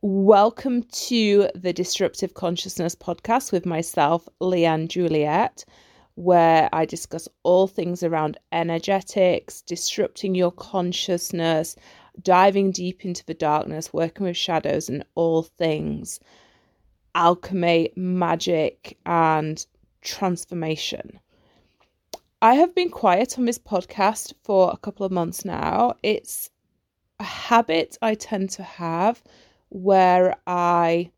Welcome to the Disruptive Consciousness podcast with myself, Leanne Juliet, where I discuss all things around energetics, disrupting your consciousness, diving deep into the darkness, working with shadows, and all things alchemy, magic, and transformation. I have been quiet on this podcast for a couple of months now. It's a habit I tend to have where I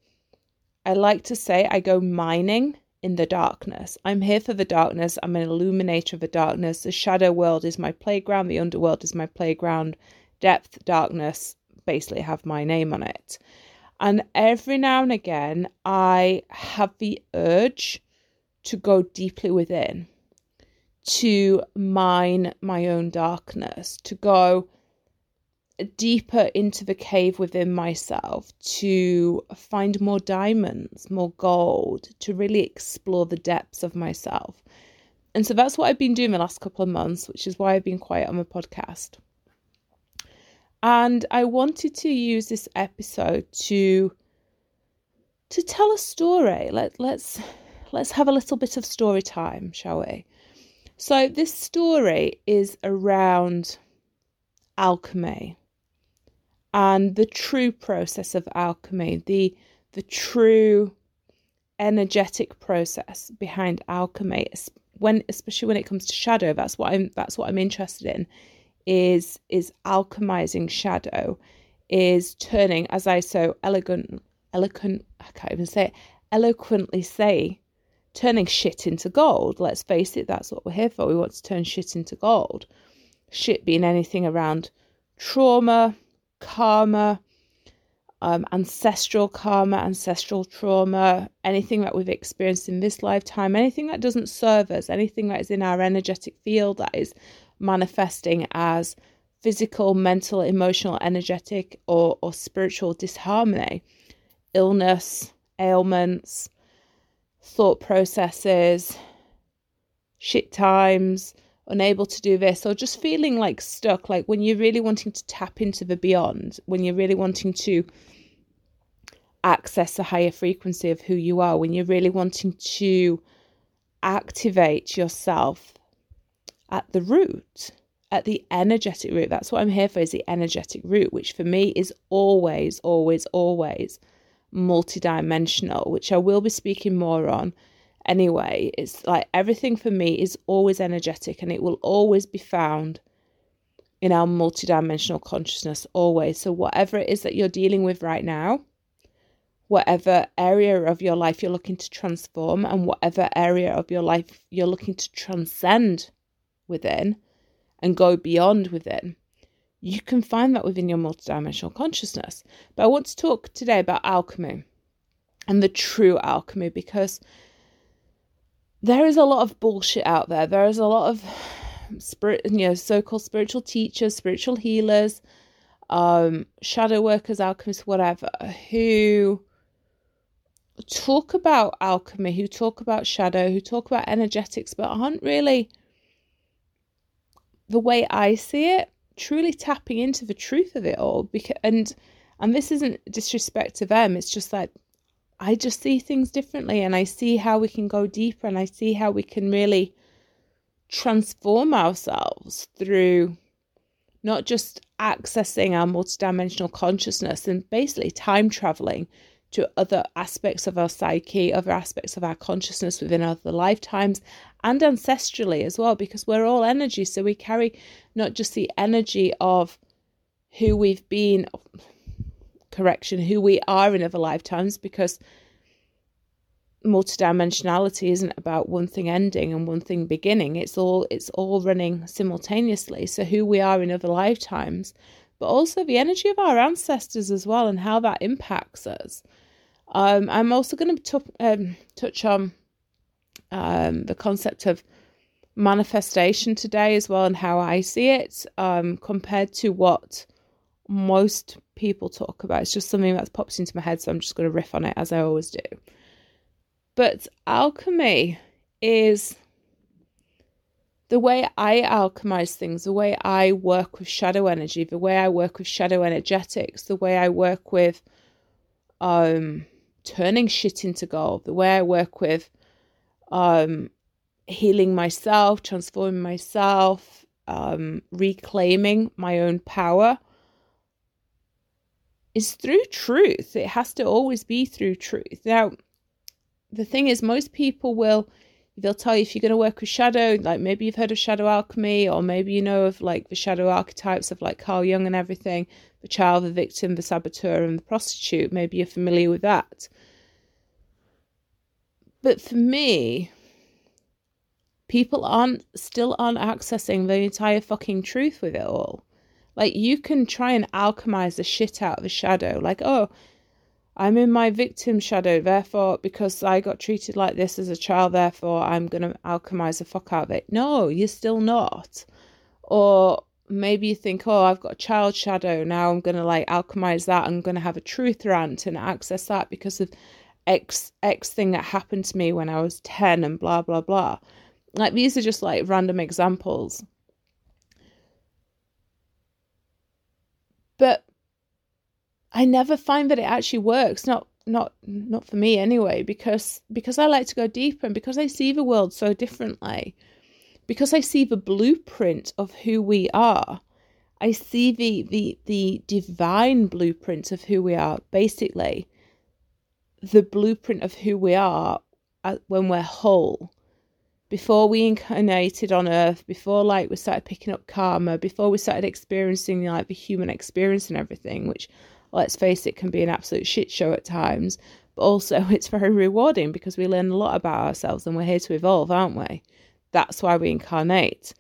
I like to say I go mining in the darkness. I'm here for the darkness. I'm an illuminator of the darkness. The shadow world is my playground. The underworld is my playground. Depth, darkness basically have my name on it. And every now and again, I have the urge to go deeply within, to mine my own darkness, to go deeper into the cave within myself to find more diamonds, more gold, to really explore the depths of myself. And so that's what I've been doing the last couple of months, which is why I've been quiet on the podcast. And I wanted to use this episode to to tell a story. Let let's let's have a little bit of story time, shall we? So this story is around alchemy and the true process of alchemy, the the true energetic process behind alchemy when especially when it comes to shadow that's what I'm that's what I'm interested in is is alchemizing shadow is turning as I so elegant eloquent I can't even say it eloquently say turning shit into gold. Let's face it that's what we're here for. We want to turn shit into gold. Shit being anything around trauma karma, um, ancestral karma, ancestral trauma, anything that we've experienced in this lifetime, anything that doesn't serve us, anything that is in our energetic field that is manifesting as physical, mental, emotional, energetic, or, or spiritual disharmony, illness, ailments, thought processes, shit times, unable to do this or just feeling like stuck like when you're really wanting to tap into the beyond when you're really wanting to access a higher frequency of who you are when you're really wanting to activate yourself at the root at the energetic root. That's what i'm here for is the energetic root which for me is always always always multidimensional which i will be speaking more on anyway. It's like everything for me is always energetic and it will always be found in our multidimensional consciousness, always. So, whatever it is that you're dealing with right now, whatever area of your life you're looking to transform, and whatever area of your life you're looking to transcend within and go beyond within, you can find that within your multidimensional consciousness. But I want to talk today about alchemy and the true alchemy because there is a lot of bullshit out there. There is a lot of spirit, you know, so-called spiritual teachers, spiritual healers, um, shadow workers, alchemists, whatever, who talk about alchemy, who talk about shadow, who talk about energetics, but aren't really the way I see it, truly tapping into the truth of it all. Because and and this isn't disrespect to them. It's just like I just see things differently and I see how we can go deeper and I see how we can really transform ourselves through not just accessing our multidimensional consciousness and basically time traveling to other aspects of our psyche, other aspects of our consciousness within other lifetimes, and ancestrally as well, because we're all energy. So we carry not just the energy of who we've been, correction who we are in other lifetimes because multidimensionality isn't about one thing ending and one thing beginning. It's all it's all running simultaneously. So who we are in other lifetimes but also the energy of our ancestors as well and how that impacts us. Um, i'm also going to um, touch on um, the concept of manifestation today as well and how i see it um, compared to what most people talk about. It's just something that's popped into my head, so I'm just going to riff on it as I always do. But alchemy is the way I alchemize things, the way I work with shadow energy, the way I work with shadow energetics, the way I work with um, turning shit into gold, the way I work with um, healing myself, transforming myself, um, reclaiming my own power is through truth. It has to always be through truth. Now, the thing is, most people will they'll tell you if you're going to work with shadow, like maybe you've heard of shadow alchemy, or maybe you know of like the shadow archetypes of like Carl Jung and everything the child, the victim, the saboteur, and the prostitute. Maybe you're familiar with that. But for me, people aren't still aren't accessing the entire fucking truth with it all. Like you can try and alchemize the shit out of a shadow, like, oh, I'm in my victim shadow, therefore, because I got treated like this as a child, therefore I'm going to alchemize the fuck out of it. No, you're still not. Or maybe you think, oh, I've got a child shadow, now I'm going to like alchemize that. I'm going to have a truth rant and access that because of X, X thing that happened to me when I was 10 and blah, blah, blah. Like these are just like random examples. But I never find that it actually works. Not not not for me anyway, because because I like to go deeper and because I see the world so differently. Because I see the blueprint of who we are. I see the the the divine blueprint of who we are, basically. The blueprint of who we are uh, when we're whole. Before we incarnated on earth, before like we started picking up karma, before we started experiencing like the human experience and everything, which let's face it, can be an absolute shit show at times. But also, it's very rewarding because we learn a lot about ourselves and we're here to evolve, aren't we? That's why we incarnate.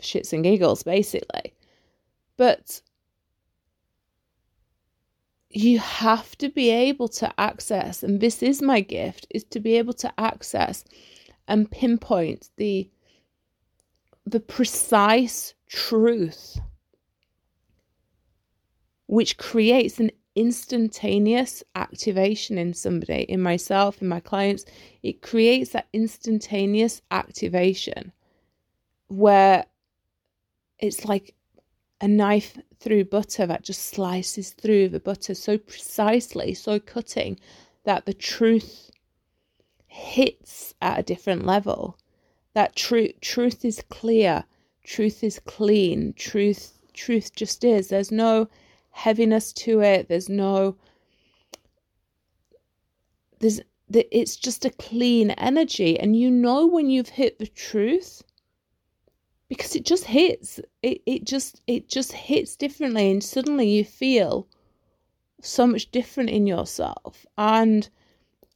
Shits and giggles, basically. But you have to be able to access, and this is my gift, is to be able to access and pinpoint the the precise truth which creates an instantaneous activation in somebody, in myself, in my clients. It creates that instantaneous activation where it's like a knife through butter that just slices through the butter so precisely, so cutting that the truth hits at a different level. That truth truth is clear, truth is clean, truth truth just is. There's no heaviness to it. There's no there's it's just a clean energy and you know when you've hit the truth because it just hits it, it just it just hits differently and suddenly you feel so much different in yourself and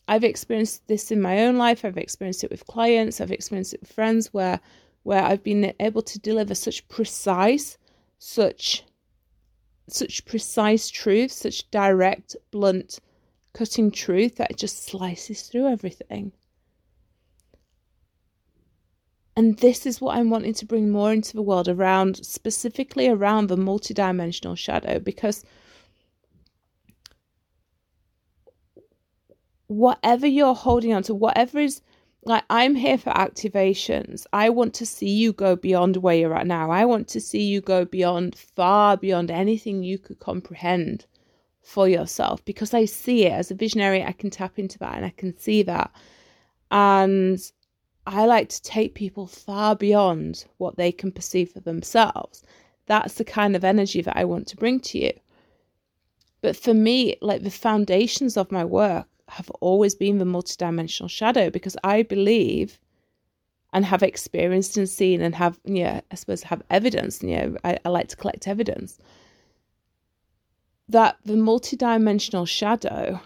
i've experienced this in my own life i've experienced it with clients i've experienced it with friends where where i've been able to deliver such precise such such precise truth, such direct, blunt, cutting truth that just slices through everything. And this is what I'm wanting to bring more into the world around, specifically around the multidimensional shadow, because whatever you're holding on to, whatever is like I'm here for activations. I want to see you go beyond where you're at now. I want to see you go beyond far beyond anything you could comprehend for yourself because I see it as a visionary. I can tap into that and I can see that. And I like to take people far beyond what they can perceive for themselves. That's the kind of energy that I want to bring to you. But for me, like the foundations of my work have always been the multidimensional shadow because I believe and have experienced and seen and have, yeah, I suppose have evidence, you know, I, I like to collect evidence that the multidimensional shadow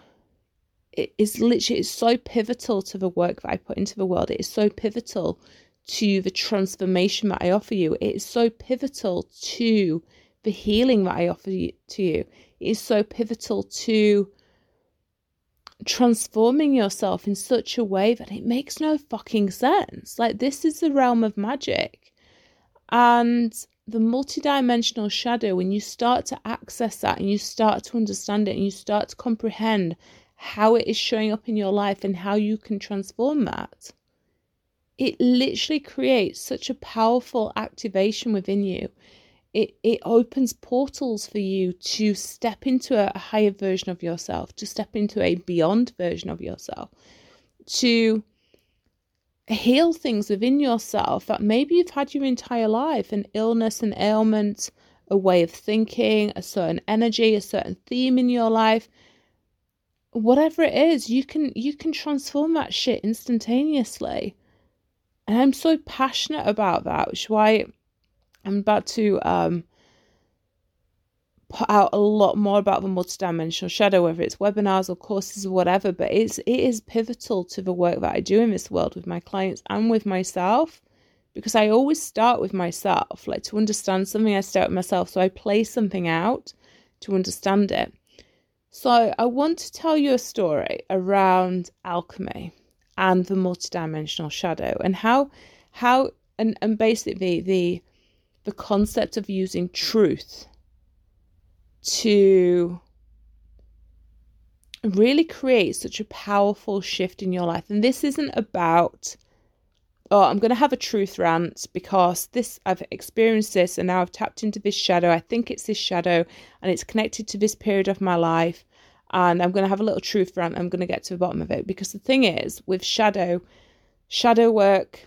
it is literally it's so pivotal to the work that I put into the world. It is so pivotal to the transformation that I offer you. It is so pivotal to the healing that I offer you, to you. It is so pivotal to transforming yourself in such a way that it makes no fucking sense. Like, this is the realm of magic. And the multidimensional shadow, when you start to access that and you start to understand it and you start to comprehend how it is showing up in your life and how you can transform that, it literally creates such a powerful activation within you. It, it opens portals for you to step into a higher version of yourself, to step into a beyond version of yourself, to heal things within yourself that maybe you've had your entire life an illness, an ailment, a way of thinking, a certain energy, a certain theme in your life. Whatever it is, you can you can transform that shit instantaneously. And I'm so passionate about that, which is why I'm about to um, put out a lot more about the multidimensional shadow, whether it's webinars or courses or whatever. But it's it is pivotal to the work that I do in this world with my clients and with myself, because I always start with myself. Like to understand something, I start with myself. So I play something out to understand it. So I want to tell you a story around alchemy and the multidimensional shadow and how how and, and basically the the concept of using truth to really create such a powerful shift in your life. And this isn't about, oh, I'm going to have a truth rant because this, I've experienced this and now I've tapped into this shadow. I think it's this shadow and it's connected to this period of my life. And I'm going to have a little truth rant. I'm going to get to the bottom of it because the thing is, with shadow, shadow work,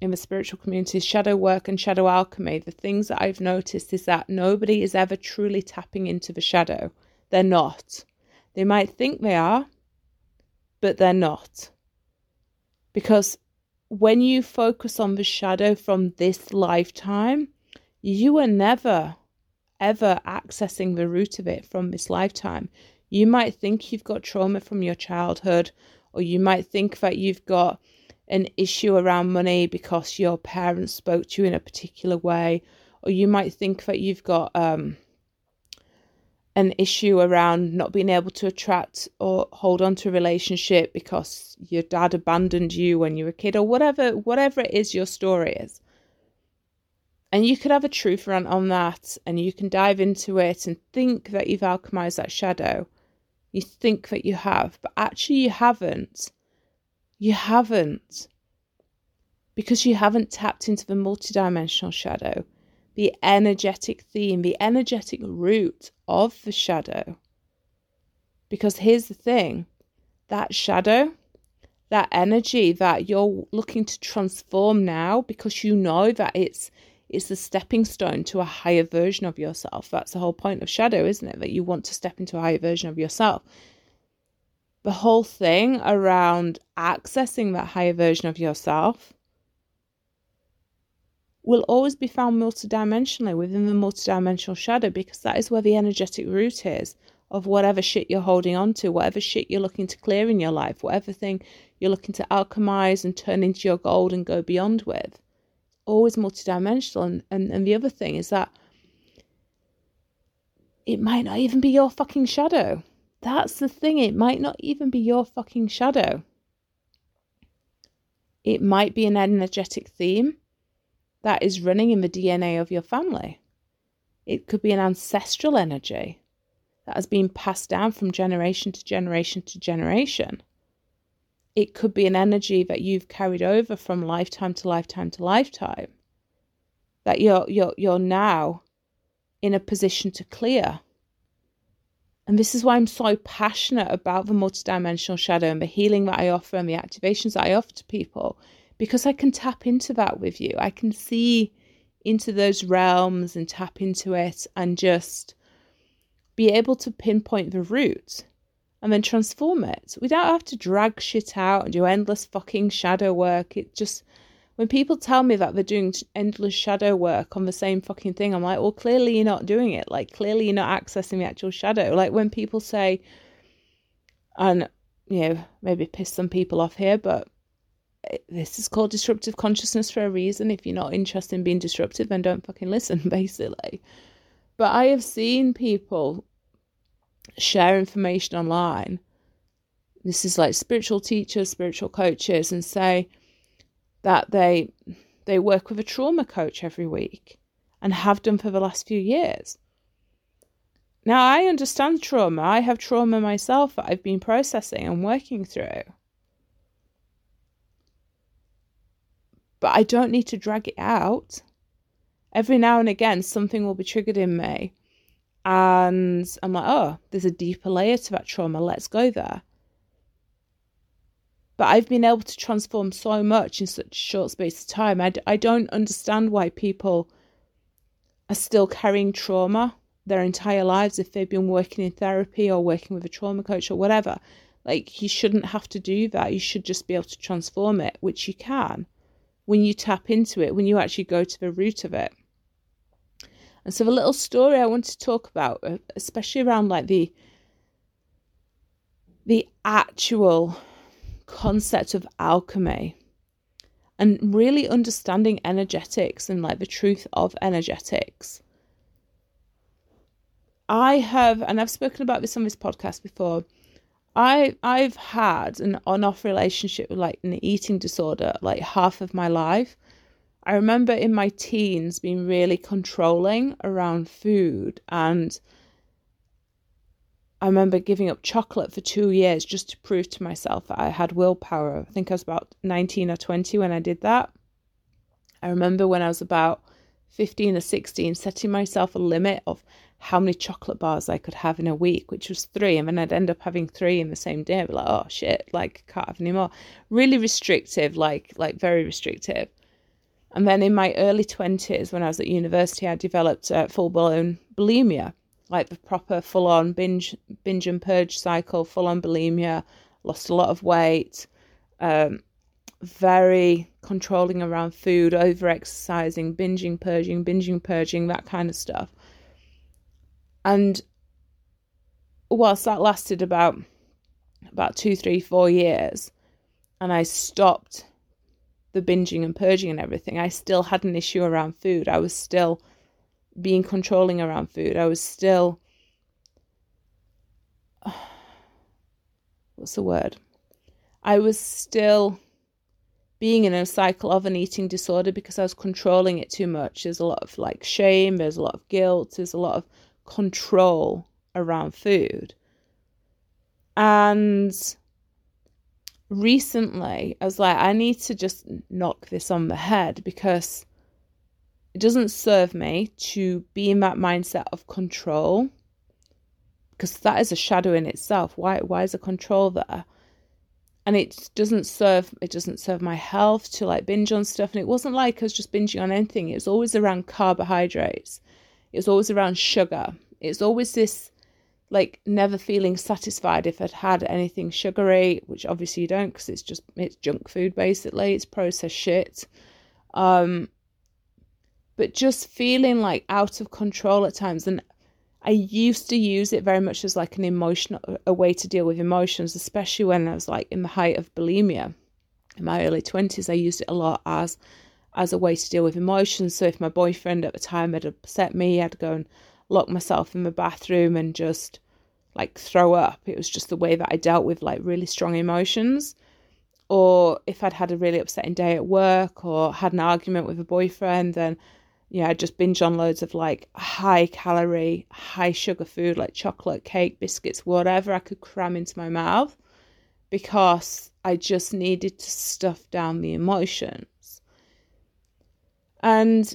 in the spiritual community, shadow work and shadow alchemy, the things that I've noticed is that nobody is ever truly tapping into the shadow. They're not. They might think they are, but they're not. Because when you focus on the shadow from this lifetime, you are never, ever accessing the root of it from this lifetime. You might think you've got trauma from your childhood, or you might think that you've got an issue around money because your parents spoke to you in a particular way, or you might think that you've got um, an issue around not being able to attract or hold on to a relationship because your dad abandoned you when you were a kid, or whatever whatever it is your story is. And you could have a truth rant on that, and you can dive into it and think that you've alchemized that shadow. You think that you have, but actually you haven't you haven't. Because you haven't tapped into the multidimensional shadow, the energetic theme, the energetic root of the shadow. Because here's the thing that shadow, that energy that you're looking to transform now because you know that it's it's the stepping stone to a higher version of yourself. That's the whole point of shadow, isn't it? That you want to step into a higher version of yourself the whole thing around accessing that higher version of yourself will always be found multidimensionally within the multidimensional shadow because that is where the energetic root is of whatever shit you're holding on to, whatever shit you're looking to clear in your life, whatever thing you're looking to alchemize and turn into your gold and go beyond with. Always multidimensional. And, and, and the other thing is that it might not even be your fucking shadow. That's the thing, it might not even be your fucking shadow. It might be an energetic theme that is running in the DNA of your family. It could be an ancestral energy that has been passed down from generation to generation to generation. It could be an energy that you've carried over from lifetime to lifetime to lifetime that you're you're you're now in a position to clear and this is why I'm so passionate about the multidimensional shadow and the healing that I offer and the activations that I offer to people, because I can tap into that with you. I can see into those realms and tap into it and just be able to pinpoint the root and then transform it. We don't have to drag shit out and do endless fucking shadow work. It just when people tell me that they're doing endless shadow work on the same fucking thing, I'm like, well, clearly you're not doing it. Like, clearly you're not accessing the actual shadow. Like, when people say, and, you know, maybe piss some people off here, but eh, this is called disruptive consciousness for a reason. If you're not interested in being disruptive, then don't fucking listen, basically. But I have seen people share information online. This is like spiritual teachers, spiritual coaches, and say, that they they work with a trauma coach every week and have done for the last few years. Now, I understand trauma. I have trauma myself that I've been processing and working through. But I don't need to drag it out. every now and again something will be triggered in me and I'm like, oh, there's a deeper layer to that trauma. Let's go there. But I've been able to transform so much in such a short space of time. I don't understand why people are still carrying trauma their entire lives if they've been working in therapy or working with a trauma coach or whatever. Like, you shouldn't have to do that. You should just be able to transform it, which you can when you tap into it, when you actually go to the root of it. And so, the little story I want to talk about, uh, especially around like the the actual concept of alchemy and really understanding energetics and like the truth of energetics. I have, and I've spoken about this on this podcast before. I I've had an on-off relationship with like an eating disorder like half of my life. I remember in my teens being really controlling around food and I remember giving up chocolate for two years just to prove to myself that I had willpower. I think I was about 19 or 20 when I did that. I remember when I was about 15 or 16 setting myself a limit of how many chocolate bars I could have in a week, which was three. And then I'd end up having three in the same day. I'd be like, oh shit, like can't have any more. Really restrictive, like like very restrictive. And then in my early 20s, when I was at university, I developed uh, full blown bulimia like the proper full on binge binge and purge cycle, full on bulimia, lost a lot of weight, um, very controlling around food, over exercising, binging, purging, binging, purging, that kind of stuff. And whilst that lasted about about two, three, four years, and I stopped the binging and purging and everything, I still had an issue around food. I was still being controlling around food. I was still what's the word? I was still being in a cycle of an eating disorder because I was controlling it too much. There's a lot of like shame, there's a lot of guilt, there's a lot of control around food. And recently, I was like, I need to just knock this on the head because it doesn't serve me to be in that mindset of control because that is a shadow in itself. Why why is a control there? And it doesn't serve it doesn't serve my health to like binge on stuff. And it wasn't like I was just binging on anything. It was always around carbohydrates. It was always around sugar. It's always this like never feeling satisfied if I'd had anything sugary, which obviously you don't because it's just it's junk food basically. It's processed shit. Um, but just feeling like out of control at times. And I used to use it very much as like an emotional, a way to deal with emotions, especially when I was like in the height of bulimia. In my early 20s, I used it a lot as as a way to deal with emotions. So if my boyfriend at the time had upset me, I'd go and lock myself in the bathroom and just like throw up. It was just the way that I dealt with like really strong emotions or if I'd had a really upsetting day at work or had an argument with a boyfriend, then yeah, I just binge on loads of like high calorie, high sugar food like chocolate, cake, biscuits, whatever I could cram into my mouth because I just needed to stuff down the emotions. And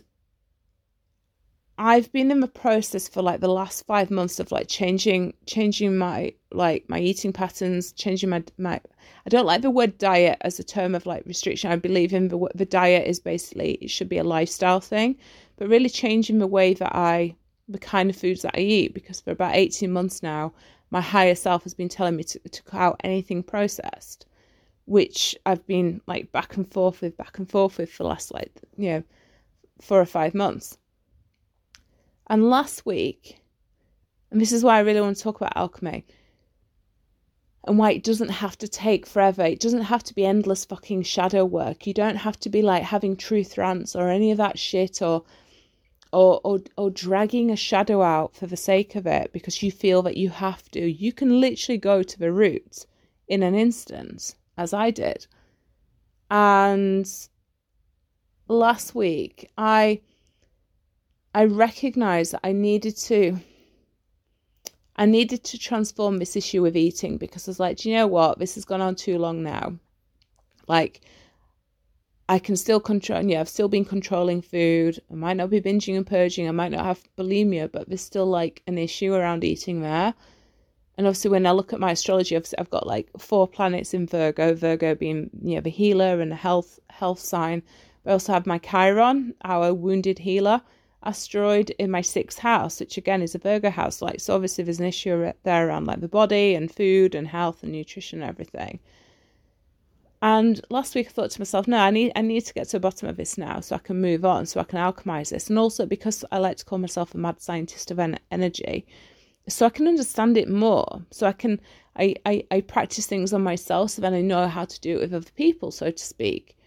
I've been in the process for like the last five months of like changing changing my like my eating patterns, changing my my. I don't like the word diet as a term of like restriction. I believe in the the diet is basically it should be a lifestyle thing, but really changing the way that I the kind of foods that I eat because for about eighteen months now, my higher self has been telling me to to cut out anything processed, which I've been like back and forth with, back and forth with for the last like you know four or five months and last week, and this is why I really want to talk about alchemy and why it doesn't have to take forever. It doesn't have to be endless fucking shadow work. You don't have to be like having truth rants or any of that shit or or or or dragging a shadow out for the sake of it because you feel that you have to. You can literally go to the roots in an instant, as I did. And last week I I recognized that I needed to I needed to transform this issue with eating because I was like, do you know what? This has gone on too long now. Like I can still control, yeah, I've still been controlling food. I might not be binging and purging. I might not have bulimia, but there's still like an issue around eating there. And obviously, when I look at my astrology, I've, got like four planets in Virgo, Virgo being, you know, the healer and the health, health sign. I also have my Chiron, our wounded healer asteroid in my sixth house, which again is a Virgo house. Like, so obviously there's an issue there around like the body and food and health and nutrition and everything. And last week I thought to myself, no, I need I need to get to the bottom of this now so I can move on, so I can alchemize this. And also because I like to call myself a mad scientist of energy, so I can understand it more. So I can I, I, I practice things on myself so then I know how to do it with other people, so to speak.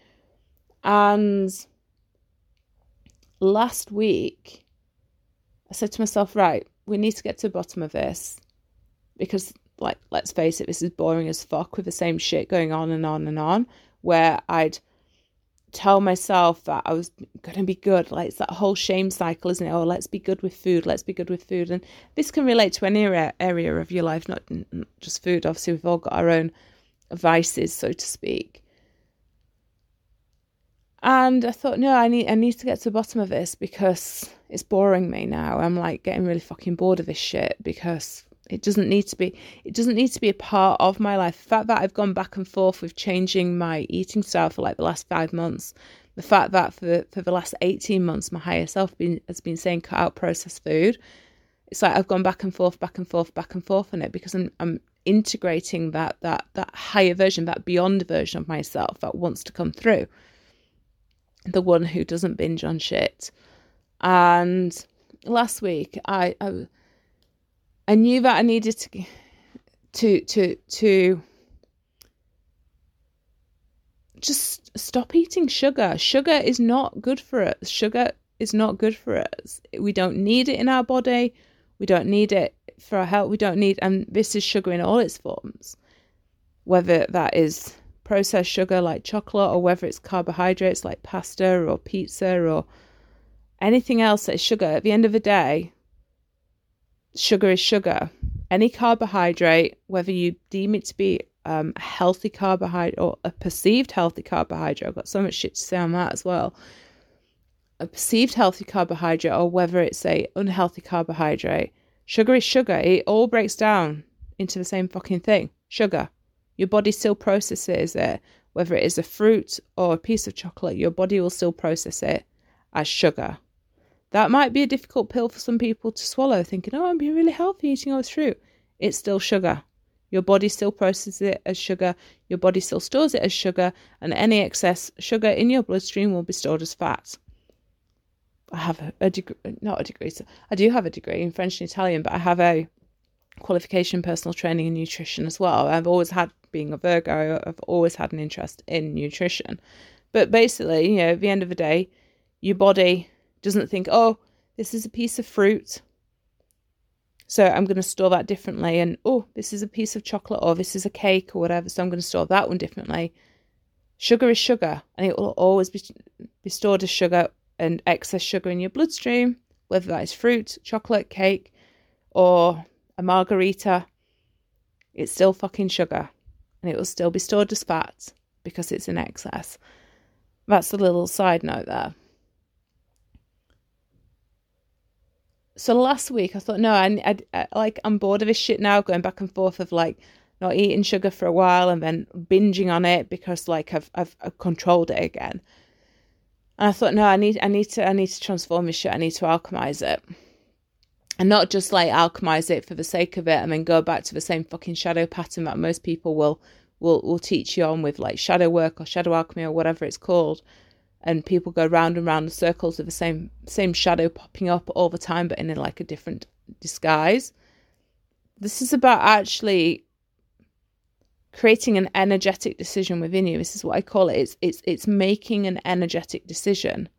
And last week I said to myself, right, we need to get to the bottom of this because like let's face it, this is boring as fuck with the same shit going on and on and on. Where I'd tell myself that I was going to be good. Like it's that whole shame cycle, isn't it? Oh, let's be good with food. Let's be good with food. And this can relate to any area, of your life, not just food. Obviously, we've all got our own vices, so to speak. And I thought, no, I need I need to get to the bottom of this because it's boring me now. I'm like getting really fucking bored of this shit because it doesn't need to be it doesn't need to be a part of my life. The fact that I've gone back and forth with changing my eating style for like the last five months, the fact that for for the last eighteen months my higher self been has been saying cut out processed food. It's like I've gone back and forth, back and forth, back and forth on it because I'm I'm integrating that that that higher version, that beyond version of myself that wants to come through. The one who doesn't binge on shit. And last week I, I I knew that I needed to to to to just stop eating sugar. Sugar is not good for us. Sugar is not good for us. We don't need it in our body. We don't need it for our health. We don't need, and this is sugar in all its forms, whether that is processed sugar like chocolate or whether it's carbohydrates like pasta or pizza or anything else that is sugar. At the end of the day, sugar is sugar. Any carbohydrate, whether you deem it to be um, a healthy carbohydrate or a perceived healthy carbohydrate, I've got so much shit to say on that as well. A perceived healthy carbohydrate or whether it's a unhealthy carbohydrate, sugar is sugar. It all breaks down into the same fucking thing. Sugar. Your body still processes it. Whether it is a fruit or a piece of chocolate, your body will still process it as sugar. That might be a difficult pill for some people to swallow, thinking, oh, I'm being really healthy eating all this fruit. It's still sugar. Your body still processes it as sugar, your body still stores it as sugar, and any excess sugar in your bloodstream will be stored as fat. I have a, a degree, not a degree, so I do have a degree in French and Italian, but I have a qualification personal training and nutrition as well. I've always had, being a Virgo, I've always had an interest in nutrition. But basically, you know, at the end of the day, your body doesn't think, oh, this is a piece of fruit. So I'm going to store that differently. And oh, this is a piece of chocolate or this is a cake or whatever. So I'm going to store that one differently. Sugar is sugar and it will always be, be stored as sugar and excess sugar in your bloodstream, whether that is fruit, chocolate, cake, or a margarita. It's still fucking sugar and it will still be stored as fat because it's in excess. That's a little side note there. so last week I thought, no, I, I, I, like I'm bored of this shit now, going back and forth of like not eating sugar for a while and then binging on it because like I've I've, I've controlled it again. And I thought, no, I need I need to I need to transform this shit. I need to alchemize it, and not just like alchemize it for the sake of it and then go back to the same fucking shadow pattern that most people will will will teach you on with like shadow work or shadow alchemy or whatever it's called. And people go round and round in circles with the same same shadow popping up all the time but in a, like a different disguise. This is about actually creating an energetic decision within you. This is what i call it. It's it's it's making an energetic decision.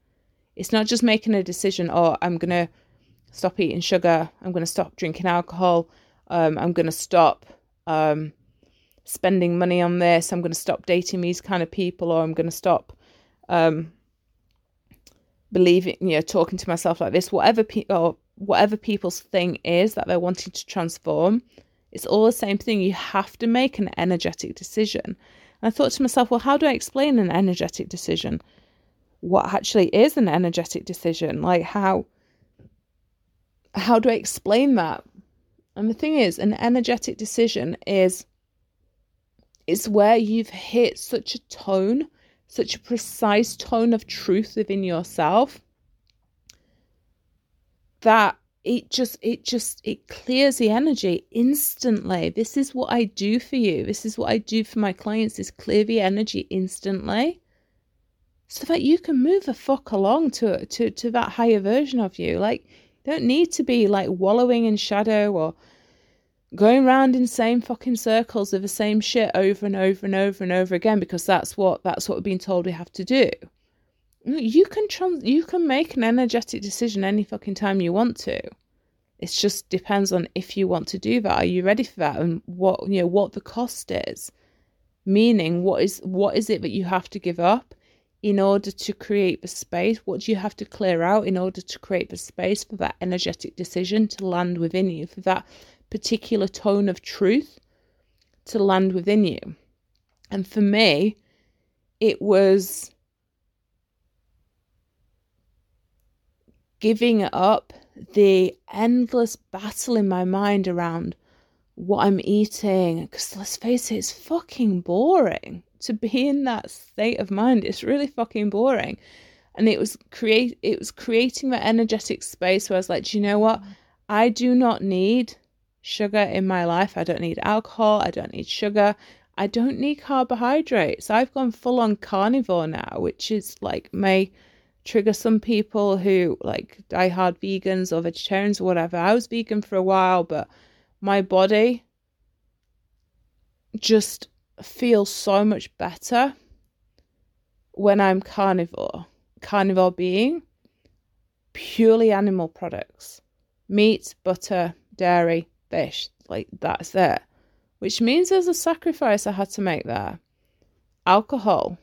It's not just making a decision oh i'm going to stop eating sugar i'm going to stop drinking alcohol um, i'm going to stop um, spending money on this i'm going to stop dating these kind of people or i'm going to stop um, believing, you know, talking to myself like this, whatever pe- or whatever people's thing is that they're wanting to transform, it's all the same thing. You have to make an energetic decision. And I thought to myself, well, how do I explain an energetic decision? What actually is an energetic decision? Like how how do I explain that? And the thing is, an energetic decision is it's where you've hit such a tone, such a precise tone of truth within yourself that it just it just it clears the energy instantly. This is what i do for you. This is what i do for my clients is clear the energy instantly so that you can move the fuck along to to to that higher version of you. Like don't need to be like wallowing in shadow or going around in same fucking circles of the same shit over and over and over and over again because that's what that's what we've been told we have to do you can trans- you can make an energetic decision any fucking time you want to. It just depends on if you want to do that. Are you ready for that? And what you know what the cost is. Meaning, what is what is it that you have to give up in order to create the space? What do you have to clear out in order to create the space for that energetic decision to land within you, for that particular tone of truth to land within you? And for me, it was giving up the endless battle in my mind around what I'm eating. Because let's face it, it's fucking boring to be in that state of mind. It's really fucking boring. And it was create it was creating that energetic space where I was like, do you know what? Mm. I do not need sugar in my life. I don't need alcohol. I don't need sugar. I don't need carbohydrates. I've gone full on carnivore now, which is like may trigger some people who like die hard vegans or vegetarians or whatever. I was vegan for a while, but my body just feels so much better when I'm carnivore. Carnivore being purely animal products meat, butter, dairy, fish. Like that's it. Which means there's a sacrifice I had to make there. Alcohol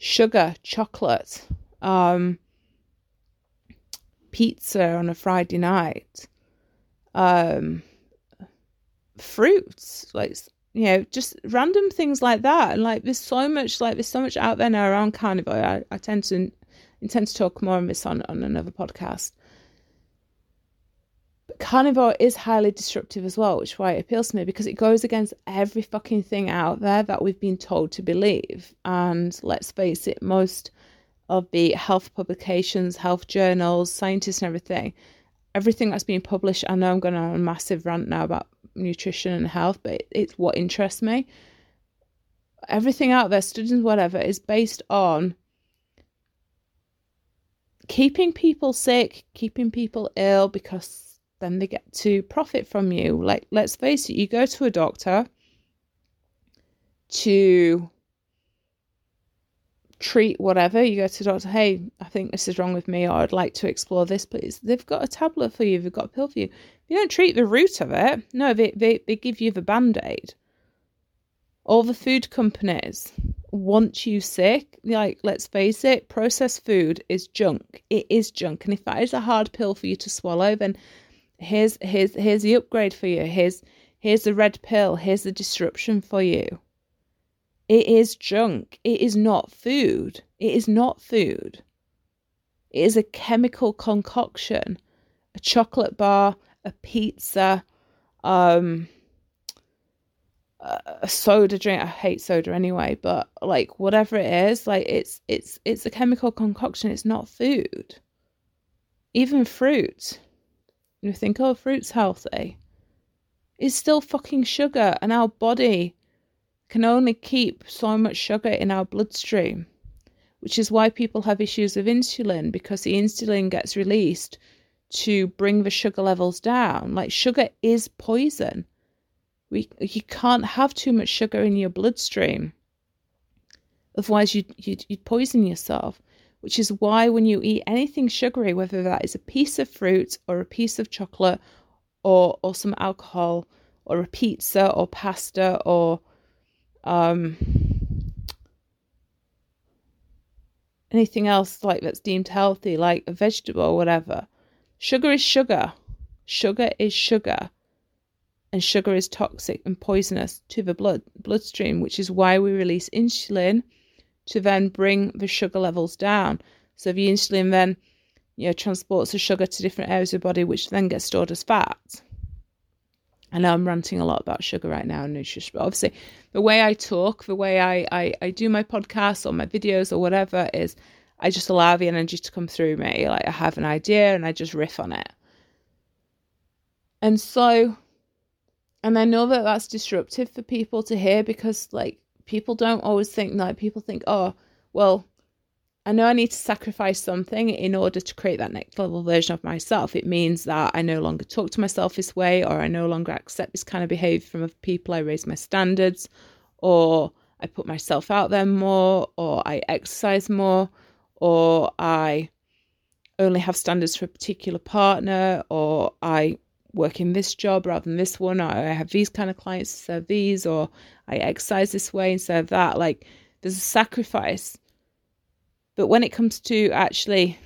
sugar, chocolate, um, pizza on a Friday night, um, fruits, like you know, just random things like that. And like, there's so much, like, there's so much out there now around carnivore. I, I tend to intend to talk more on this on on another podcast But carnivore is highly disruptive as well, which is why it appeals to me because it goes against every fucking thing out there that we've been told to believe. And let's face it, most of the health publications, health journals, scientists, and everything, everything that's being published. I know I'm going on a massive rant now about nutrition and health, but it's what interests me. Everything out there, studies, whatever, is based on keeping people sick, keeping people ill because then they get to profit from you. Like, let's face it, you go to a doctor to treat whatever. You go to the doctor, hey, I think this is wrong with me, or I'd like to explore this, please. They've got a tablet for you, they've got a pill for you. You don't treat the root of it. No, they, they, they give you the band aid. All the food companies want you sick. Like, let's face it, processed food is junk. It is junk. And if that is a hard pill for you to swallow, then here's here's here's the upgrade for you here's here's the red pill here's the disruption for you it is junk. It is not food. It is not food. It is a chemical concoction. A chocolate bar a pizza um a soda drink. I hate soda anyway but like whatever it is like it's it's it's a chemical concoction. It's not food. Even fruit. You think, oh, fruit's healthy, is still fucking sugar, and our body can only keep so much sugar in our bloodstream, which is why people have issues with insulin because the insulin gets released to bring the sugar levels down. Like sugar is poison. We you can't have too much sugar in your bloodstream. Otherwise, you'd, you'd, you'd poison yourself which is why when you eat anything sugary, whether that is a piece of fruit or a piece of chocolate or or some alcohol or a pizza or pasta or um, anything else like that's deemed healthy, like a vegetable or whatever, sugar is sugar. Sugar is sugar. and sugar is toxic and poisonous to the blood bloodstream, which is why we release insulin to then bring the sugar levels down. So the insulin then you know transports the sugar to different areas of the body, which then gets stored as fat. I know I'm ranting a lot about sugar right now and nutrition, but obviously the way I talk, the way I, I, I do my podcasts or my videos or whatever is I just allow the energy to come through me. Like I have an idea and I just riff on it. And so, and I know that that's disruptive for people to hear because like people don't always think like people think, oh, well, I know I need to sacrifice something in order to create that next level version of myself. It means that I no longer talk to myself this way, or I no longer accept this kind of behavior from other people. I raise my standards, or I put myself out there more, or I exercise more, or I only have standards for a particular partner, or I work in this job rather than this one, or I have these kind of clients instead of these, or I exercise this way instead of that. Like there's a sacrifice but when it comes to actually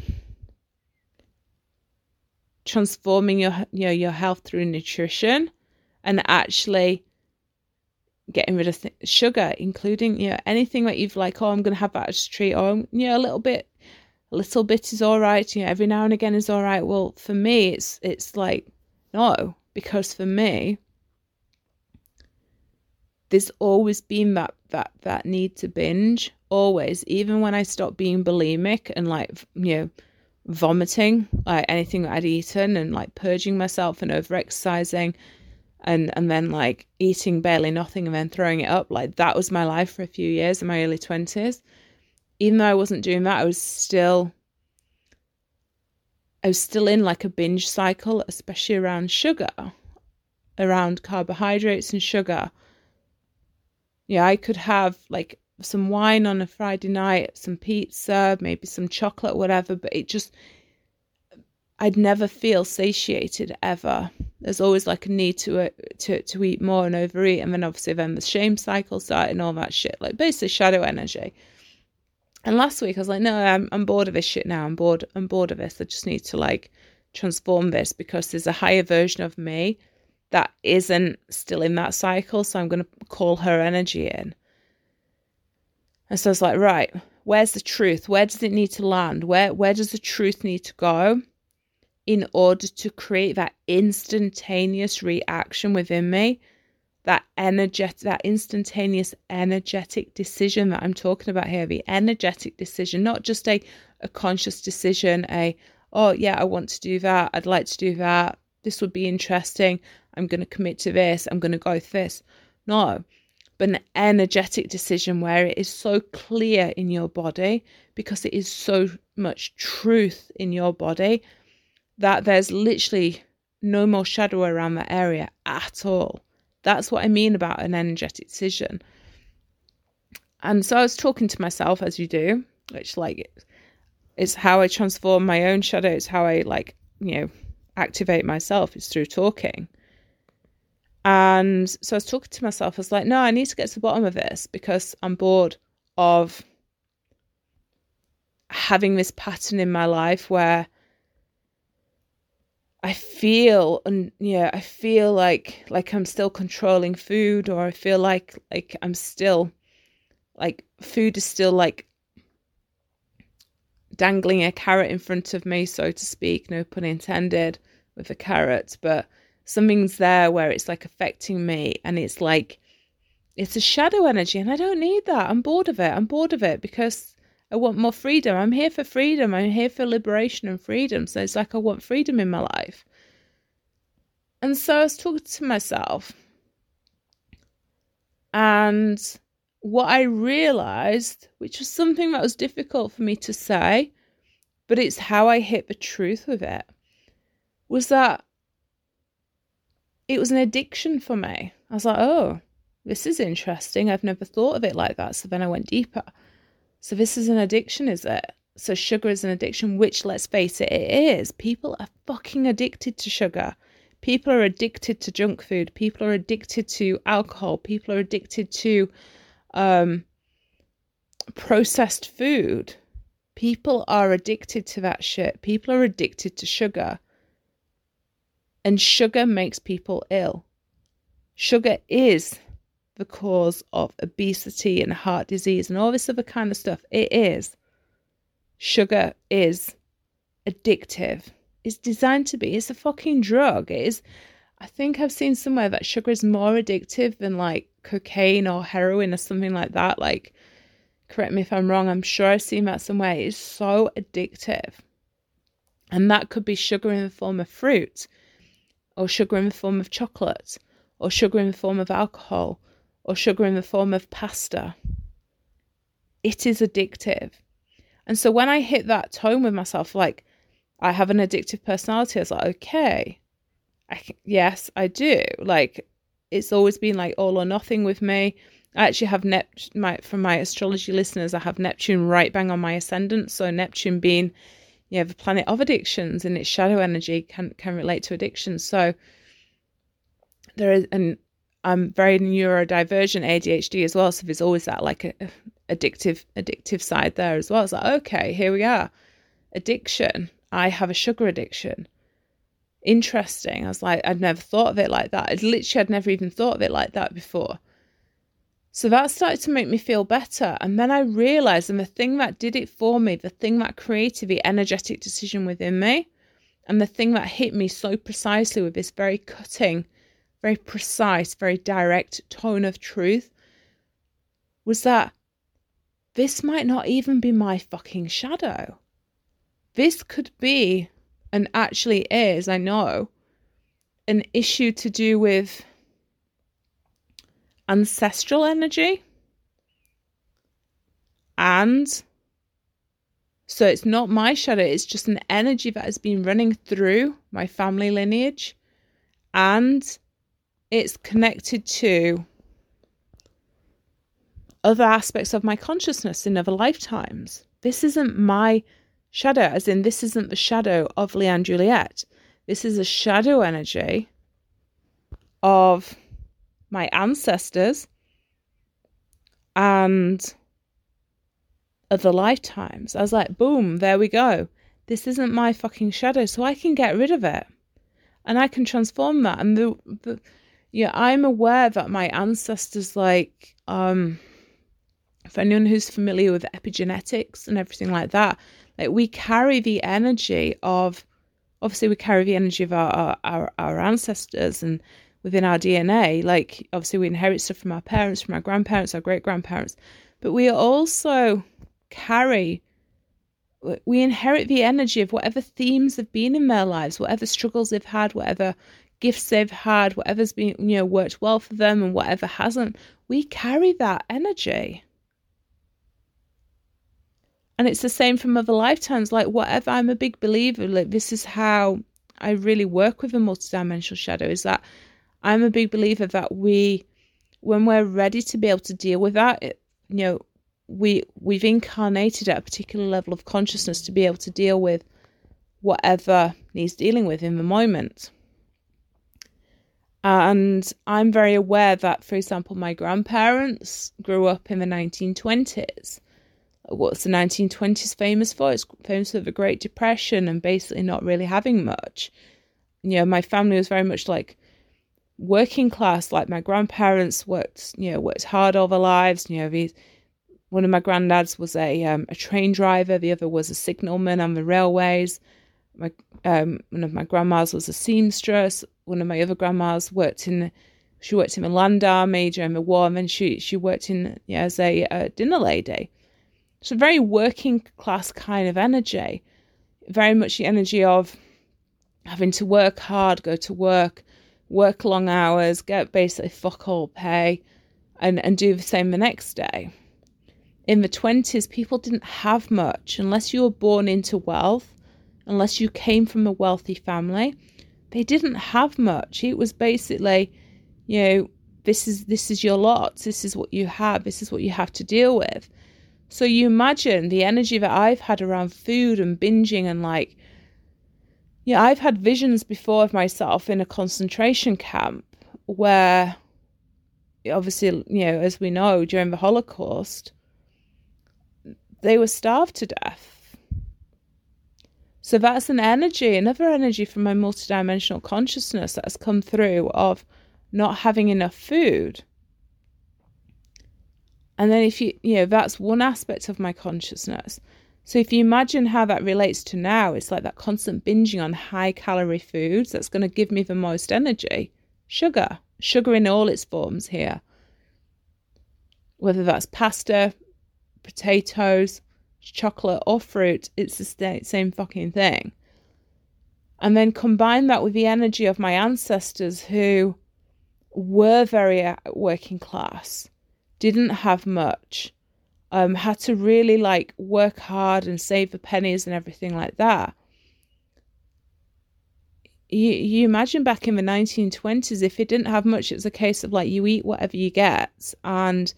transforming your you know, your health through nutrition and actually getting rid of th- sugar, including you know anything that you've like, oh, I'm going to have that as a treat, or um, you know a little bit, a little bit is all right. You know, every now and again is all right. Well, for me, it's it's like no, because for me, there's always been that that that need to binge always even when i stopped being bulimic and like you know vomiting like anything i'd eaten and like purging myself and over exercising and and then like eating barely nothing and then throwing it up like that was my life for a few years in my early 20s even though i wasn't doing that i was still i was still in like a binge cycle especially around sugar around carbohydrates and sugar. Yeah, I could have like some wine on a Friday night, some pizza, maybe some chocolate, whatever, but it just, I'd never feel satiated ever. There's always like a need to uh, to to eat more and overeat, and then obviously then the shame cycle started and all that shit, like basically shadow energy. And last week I was like, no, I'm I'm bored of this shit now. I'm bored. I'm bored of this. I just need to like transform this because there's a higher version of me that isn't still in that cycle. So I'm going to call her energy in. And so it's like, right, where's the truth? Where does it need to land? Where where does the truth need to go in order to create that instantaneous reaction within me? That energetic that instantaneous energetic decision that I'm talking about here, the energetic decision, not just a, a conscious decision, a oh yeah, I want to do that, I'd like to do that, this would be interesting. I'm going to commit to this. I'm going to go with this. No, an energetic decision where it is so clear in your body because it is so much truth in your body that there's literally no more shadow around that area at all. That's what I mean about an energetic decision. And so I was talking to myself as you do, which like it's how I transform my own shadow. It's how I like, you know, activate myself is through talking. And so I was talking to myself, I was like, no, I need to get to the bottom of this because I'm bored of having this pattern in my life where I feel and yeah, I feel like like I'm still controlling food or I feel like like I'm still like food is still like dangling a carrot in front of me, so to speak, no pun intended, with a carrot, but something's there where it's like affecting me and it's like it's a shadow energy and I don't need that. I'm bored of it. I'm bored of it because I want more freedom. I'm here for freedom. I'm here for liberation and freedom. So it's like I want freedom in my life. And so I was talking to myself. And what I realized, which was something that was difficult for me to say, but it's how I hit the truth with it, was that it was an addiction for me. I was like, oh, this is interesting. I've never thought of it like that. So then I went deeper. So this is an addiction, is it? So sugar is an addiction, which let's face it, it is. People are fucking addicted to sugar. People are addicted to junk food. People are addicted to alcohol. People are addicted to um, processed food. People are addicted to that shit. People are addicted to sugar. And sugar makes people ill. Sugar is the cause of obesity and heart disease and all this other kind of stuff. It is. Sugar is addictive. It's designed to be. It's a fucking drug. It is. I think I've seen somewhere that sugar is more addictive than like cocaine or heroin or something like that. Like, correct me if I'm wrong. I'm sure I've seen that somewhere. It's so addictive. And that could be sugar in the form of fruit, or sugar in the form of chocolate, or sugar in the form of alcohol, or sugar in the form of pasta. It is addictive. And so when I hit that tone with myself, like, I have an addictive personality, I was like, okay, I, yes, I do. Like, it's always been like all or nothing with me. I actually have Neptune, my, from my astrology listeners, I have Neptune right bang on my ascendant. So Neptune being, you know, the planet of addictions and its shadow energy can, can relate to addiction. So there is, and I'm very neurodivergent ADHD as well. So there's always that like a, a addictive, addictive side there as well. It's like, okay, here we are. Addiction. I have a sugar addiction. Interesting. I was like, I'd never thought of it like that. I'd literally, I'd never even thought of it like that before. So that started to make me feel better. And then I realized, and the thing that did it for me, the thing that created the energetic decision within me, and the thing that hit me so precisely with this very cutting, very precise, very direct tone of truth was that this might not even be my fucking shadow. This could be, and actually is, I know, an issue to do with ancestral energy. And so it's not my shadow, it's just an energy that has been running through my family lineage. And it's connected to other aspects of my consciousness in other lifetimes. This isn't my shadow, as in, this isn't the shadow of Leanne Juliet. This is a shadow energy of my ancestors and other lifetimes. I was like, boom, there we go. This isn't my fucking shadow, so I can get rid of it and I can transform that. And the, the yeah, I'm aware that my ancestors, like, um, for anyone who's familiar with epigenetics and everything like that, like we carry the energy of, obviously, we carry the energy of our, our, our ancestors and within our DNA. Like, obviously, we inherit stuff from our parents, from our grandparents, our great grandparents, but we also carry, we inherit the energy of whatever themes have been in their lives, whatever struggles they've had, whatever gifts they've had, whatever's been, you know, worked well for them and whatever hasn't, we carry that energy. And it's the same from other lifetimes. Like, whatever, I'm a big believer, like, this is how I really work with a multidimensional shadow is that I'm a big believer that we, when we're ready to be able to deal with that, it, you know, we we've incarnated at a particular level of consciousness to be able to deal with whatever needs dealing with in the moment. And I'm very aware that, for example, my grandparents grew up in the 1920s. What's the 1920s famous for? It's famous for the Great Depression and basically not really having much. You know, my family was very much like working class. Like my grandparents worked, you know, worked hard all their lives. You know, these, one of my granddads was a um, a train driver. The other was a signalman on the railways. My um, one of my grandmas was a seamstress one of my other grandmas worked in she worked in the land army during the war and then she she worked in yeah, as a uh, dinner lady it's a very working class kind of energy very much the energy of having to work hard go to work work long hours get basically fuck all pay and and do the same the next day in the 20s people didn't have much unless you were born into wealth unless you came from a wealthy family they didn't have much. It was basically, you know, this is this is your lot. This is what you have. This is what you have to deal with. So you imagine the energy that I've had around food and binging and like yeah, I've had visions before of myself in a concentration camp where obviously, you know, as we know, during the Holocaust, they were starved to death so that's an energy, another energy from my multidimensional consciousness that has come through of not having enough food. And then, if you, you know, that's one aspect of my consciousness. So, if you imagine how that relates to now, it's like that constant binging on high calorie foods that's going to give me the most energy. Sugar, sugar in all its forms here. Whether that's pasta, potatoes, chocolate, or fruit, it's the same fucking thing. And then combine that with the energy of my ancestors who were very working class, didn't have much, um, had to really like work hard and save the pennies and everything like that. You, you imagine back in the 1920s, if you didn't have much, it was a case of like you eat whatever you get and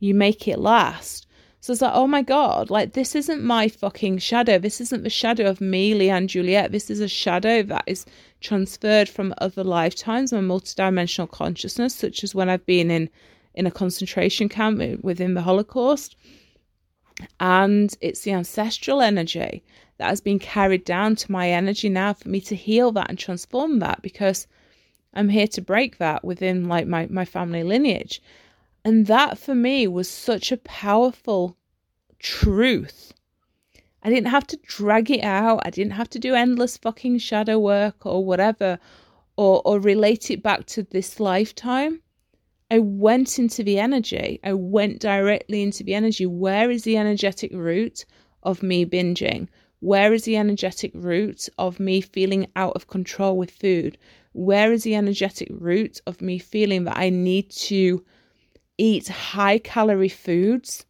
you make it last. So it's like, oh my God, like this isn't my fucking shadow. This isn't the shadow of me, Leanne Juliet. This is a shadow that is transferred from other lifetimes, my multidimensional consciousness, such as when I've been in in a concentration camp within the Holocaust. And it's the ancestral energy that has been carried down to my energy now for me to heal that and transform that because I'm here to break that within like my, my family lineage. And that for me was such a powerful truth. I didn't have to drag it out. I didn't have to do endless fucking shadow work or whatever or or relate it back to this lifetime. I went into the energy. I went directly into the energy. Where is the energetic root of me binging? Where is the energetic root of me feeling out of control with food? Where is the energetic root of me feeling that I need to eat high calorie foods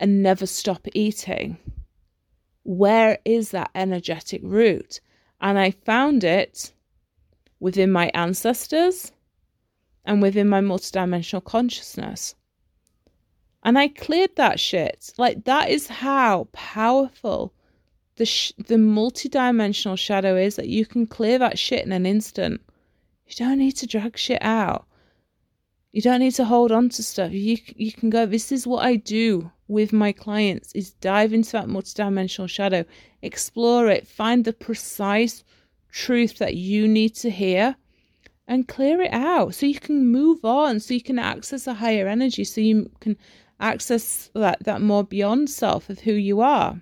and never stop eating? Where is that energetic root? And I found it within my ancestors and within my multidimensional consciousness. And I cleared that shit. Like, that is how powerful the, sh- the multidimensional shadow is that you can clear that shit in an instant. You don't need to drag shit out. You don't need to hold on to stuff. You you can go. This is what I do with my clients: is dive into that multidimensional shadow, explore it, find the precise truth that you need to hear, and clear it out so you can move on. So you can access a higher energy. So you can access that that more beyond self of who you are.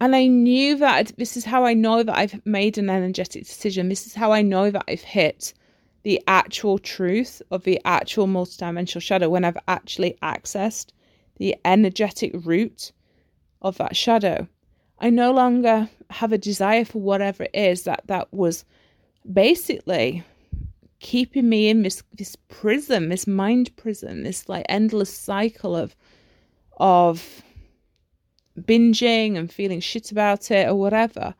And I knew that this is how I know that I've made an energetic decision. This is how I know that I've hit the actual truth of the actual multidimensional shadow when I've actually accessed the energetic root of that shadow. I no longer have a desire for whatever it is that that was basically keeping me in this this prison, this mind prison, this like endless cycle of of binging and feeling shit about it or whatever.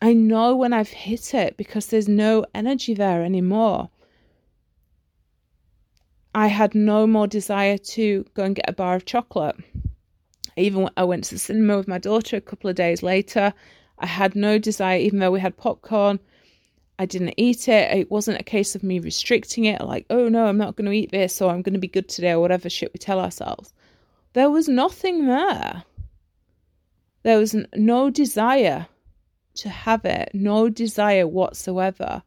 I know when I've hit it because there's no energy there anymore. I had no more desire to go and get a bar of chocolate. Even I went to the cinema with my daughter a couple of days later. I had no desire, even though we had popcorn. I didn't eat it. It wasn't a case of me restricting it, like, oh no, I'm not going to eat this, or I'm going to be good today, or whatever shit we tell ourselves. There was nothing there. There was no desire to have it, no desire whatsoever.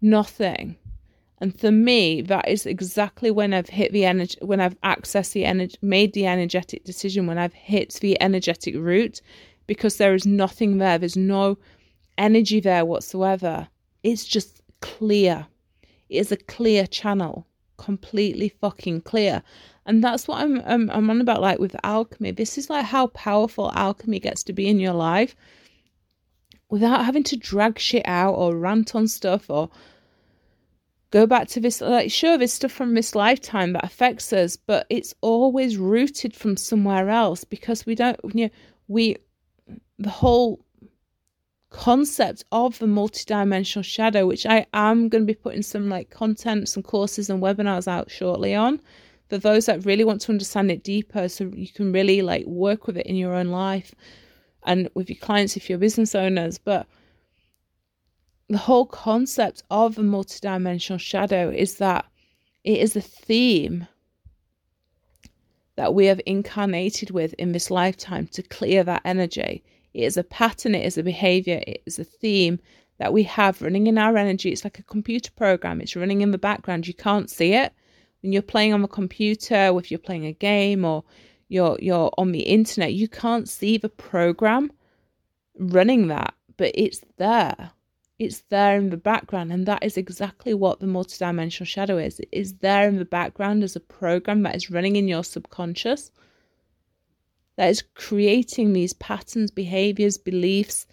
Nothing. And for me, that is exactly when I've hit the energy, when I've accessed the energy, made the energetic decision, when I've hit the energetic root, because there is nothing there. There's no energy there whatsoever. It's just clear. It is a clear channel, completely fucking clear. And that's what I'm, I'm I'm on about like with alchemy. This is like how powerful alchemy gets to be in your life without having to drag shit out or rant on stuff or go back to this like sure there's stuff from this lifetime that affects us but it's always rooted from somewhere else because we don't you know we the whole concept of the multidimensional shadow which i am going to be putting some like content some courses and webinars out shortly on for those that really want to understand it deeper so you can really like work with it in your own life and with your clients if you're business owners but the whole concept of a multidimensional shadow is that it is a theme that we have incarnated with in this lifetime to clear that energy. It is a pattern, it is a behavior, it is a theme that we have running in our energy. It's like a computer program, it's running in the background. You can't see it. When you're playing on the computer, if you're playing a game or you're you're on the internet, you can't see the program running that, but it's there. It's there in the background, and that is exactly what the multidimensional shadow is. It is there in the background as a program that is running in your subconscious, that is creating these patterns, behaviors, beliefs,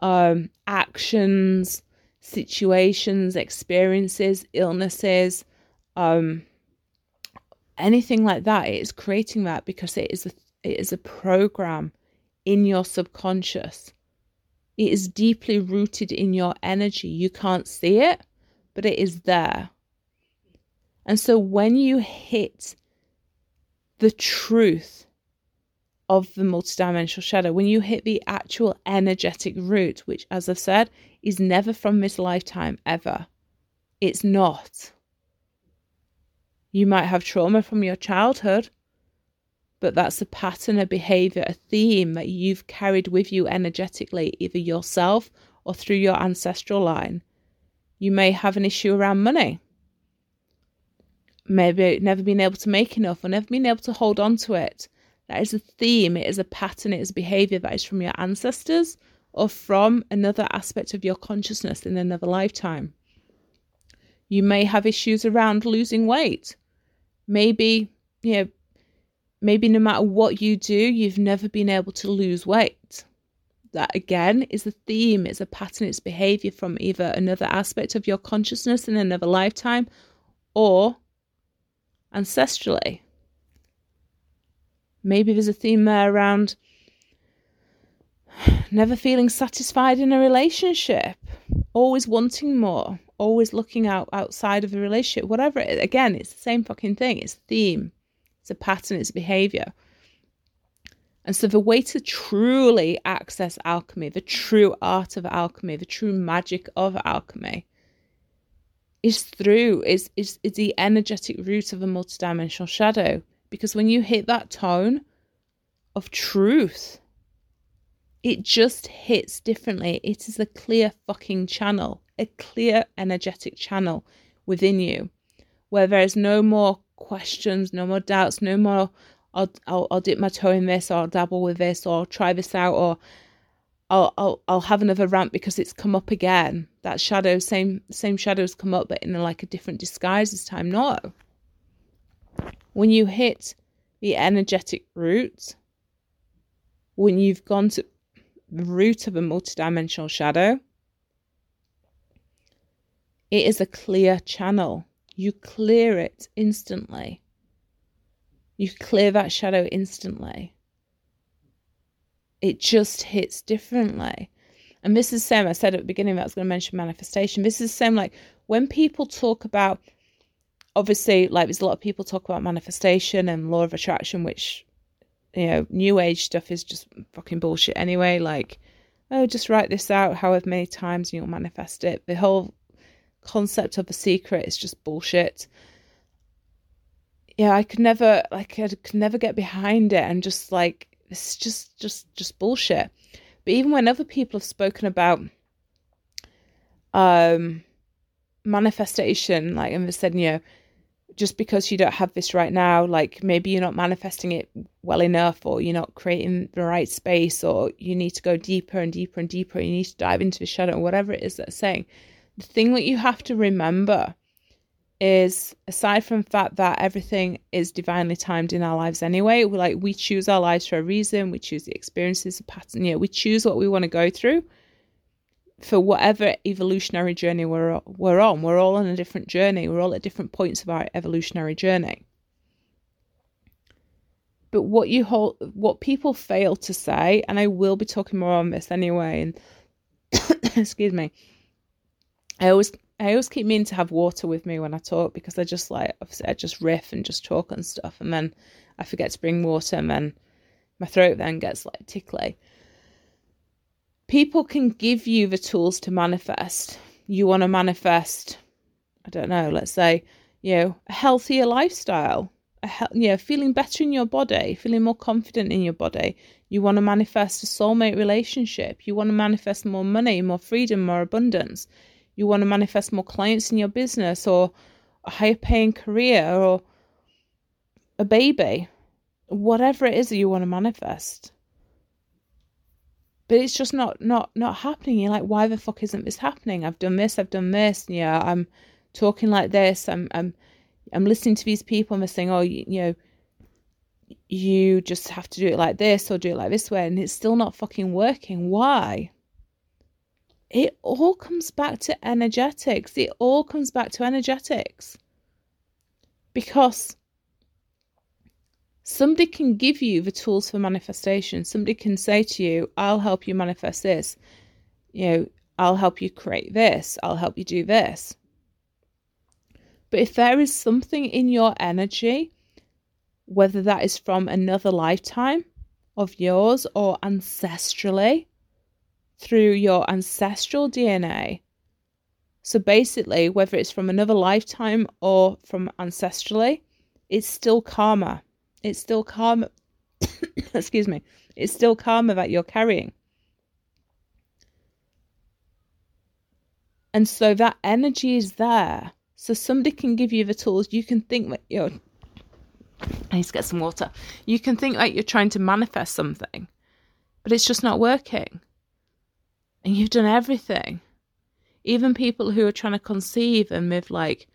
um, actions, situations, experiences, illnesses, um, anything like that. It is creating that because it is a, it is a program in your subconscious. It is deeply rooted in your energy. You can't see it, but it is there. And so when you hit the truth of the multidimensional shadow, when you hit the actual energetic root, which, as I've said, is never from this lifetime ever, it's not. You might have trauma from your childhood, but that's a pattern, a behavior, a theme that you've carried with you energetically, either yourself or through your ancestral line. You may have an issue around money. Maybe never been able to make enough or never been able to hold on to it. That is a theme, it is a pattern, it is a behavior that is from your ancestors or from another aspect of your consciousness in another lifetime. You may have issues around losing weight. Maybe, you know, maybe no matter what you do, you've never been able to lose weight. That again is a theme, it's a pattern, it's behavior from either another aspect of your consciousness in another lifetime or ancestrally. Maybe there's a theme there around never feeling satisfied in a relationship, always wanting more, always looking out outside of the relationship, whatever it is. Again, it's the same fucking thing. It's a theme, it's a pattern, it's behavior. And so the way to truly access alchemy, the true art of alchemy, the true magic of alchemy, is through is is, is the energetic root of a multidimensional shadow. Because when you hit that tone of truth, it just hits differently. It is a clear fucking channel, a clear energetic channel within you where there is no more questions, no more doubts, no more I'll, I'll, I'll dip my toe in this or I'll dabble with this or I'll try this out or I'll, I'll, I'll have another rant because it's come up again. That shadow, same, same shadows come up, but in like a different disguise this time. No, when you hit the energetic root, when you've gone to the root of a multidimensional shadow, it is a clear channel. You clear it instantly. You clear that shadow instantly. It just hits differently. And this is the same. I said at the beginning that I was going to mention manifestation. This is the same like when people talk about obviously, like there's a lot of people talk about manifestation and law of attraction, which you know, new age stuff is just fucking bullshit anyway. Like, oh, just write this out however many times and you'll manifest it. The whole concept of a secret is just bullshit. Yeah, I could never like I could never get behind it and just like it's just just just bullshit. But even when other people have spoken about um manifestation, like and they said, you know, just because you don't have this right now, like maybe you're not manifesting it well enough, or you're not creating the right space, or you need to go deeper and deeper and deeper, you need to dive into the shadow, whatever it is that's saying. The thing that you have to remember is aside from the fact that everything is divinely timed in our lives anyway, we like we choose our lives for a reason, we choose the experiences, the pattern, you know, we choose what we want to go through for whatever evolutionary journey we're we're on. We're all on a different journey. We're all at different points of our evolutionary journey. But what you hold, what people fail to say, and I will be talking more on this anyway. And excuse me, I always I always keep meaning to have water with me when I talk because I just like I just riff and just talk and stuff, and then I forget to bring water, and then my throat then gets like tickly people can give you the tools to manifest. You want to manifest, I don't know, let's say, you know, a healthier lifestyle, yeah, feeling better in your body, feeling more confident in your body. You want to manifest a soulmate relationship. You want to manifest more money, more freedom, more abundance. You want to manifest more clients in your business or a higher paying career or a baby, whatever it is that you want to manifest. But it's just not not not happening. You're like, why the fuck isn't this happening? I've done this, I've done this. and, Yeah, I'm talking like this. I'm I'm I'm listening to these people and they're saying, oh, you, you know, you just have to do it like this or do it like this way, and it's still not fucking working. Why? It all comes back to energetics. It all comes back to energetics. Because somebody can give you the tools for manifestation. Somebody can say to you, I'll help you manifest this. You know, I'll help you create this. I'll help you do this. But if there is something in your energy, whether that is from another lifetime of yours or ancestrally, through your ancestral DNA, so basically, whether it's from another lifetime or from ancestrally, it's still karma. It's still karma. excuse me. It's still karma that you're carrying. And so that energy is there. So somebody can give you the tools. You can think that you're. I need to get some water. You can think like you're trying to manifest something, but it's just not working. And you've done everything. Even people who are trying to conceive and they've like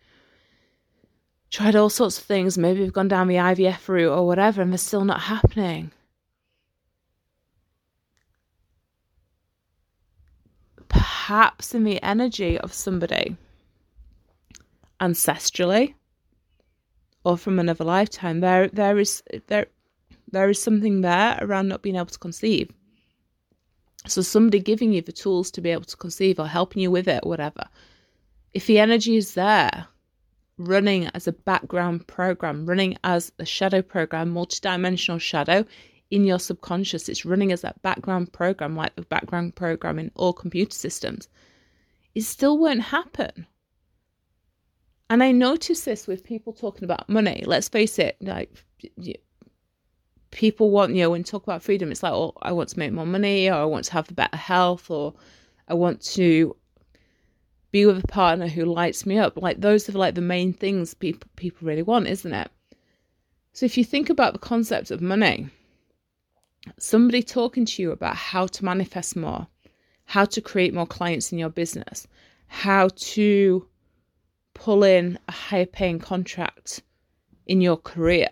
tried all sorts of things, maybe we've gone down the IVF route or whatever, and they're still not happening. Perhaps in the energy of somebody ancestrally or from another lifetime. There there is there there is something there around not being able to conceive. So somebody giving you the tools to be able to conceive or helping you with it whatever. If the energy is there, running as a background program, running as a shadow program, multidimensional shadow in your subconscious, it's running as that background program, like the background program in all computer systems, it still won't happen. And I notice this with people talking about money. Let's face it, like people want, you know, when talk about freedom, it's like, oh, I want to make more money, or I want to have better health, or I want to be with a partner who lights me up. Like those are like the main things people people really want, isn't it? So if you think about the concept of money, somebody talking to you about how to manifest more, how to create more clients in your business, how to pull in a higher paying contract in your career,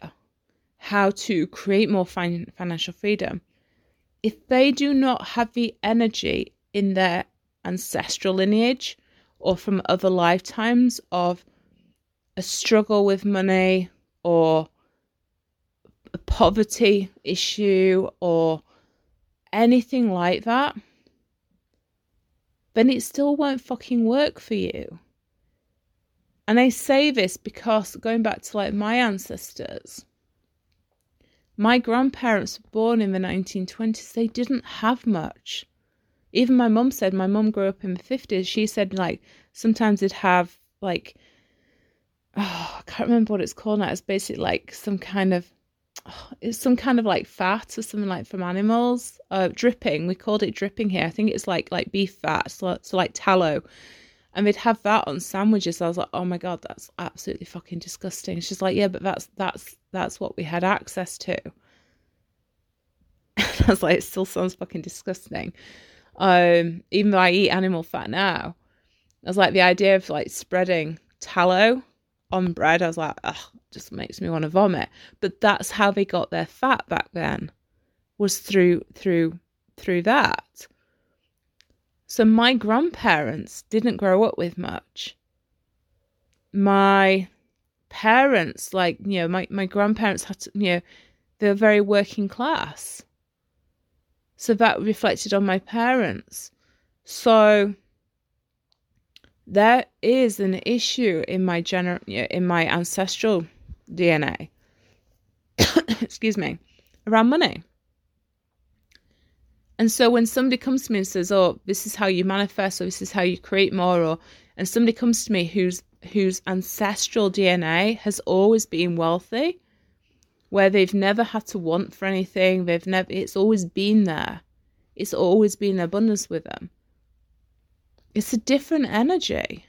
how to create more fin- financial freedom, if they do not have the energy in their ancestral lineage or from other lifetimes of a struggle with money or a poverty issue or anything like that, then it still won't fucking work for you. And I say this because going back to like my ancestors, my grandparents were born in the 1920s, they didn't have much. Even my mum said, my mum grew up in the 50s. She said, like, sometimes they'd have, like, oh, I can't remember what it's called now. It's basically like some kind of, oh, it's some kind of like fat or something like from animals. Uh, dripping. We called it dripping here. I think it's like like beef fat, so, so like tallow and they'd have that on sandwiches. I was like, oh my god, that's absolutely fucking disgusting. She's like, yeah, but that's that's that's what we had access to. I was like, it still sounds fucking disgusting. Um, even though I eat animal fat now, I was like, the idea of like spreading tallow on bread, I was like, ugh, just makes me want to vomit. But that's how they got their fat back then, was through through through that. So my grandparents didn't grow up with much. My parents, like, you know, my, my grandparents had to, you know, they were very working class. So that reflected on my parents. So there is an issue in my gener- in my ancestral DNA. Excuse me, around money. And so when somebody comes to me and says, "Oh, this is how you manifest, or this is how you create more," or and somebody comes to me whose whose ancestral DNA has always been wealthy, where they've never had to want for anything. They've never, it's always been there. It's always been abundance with them. It's a different energy.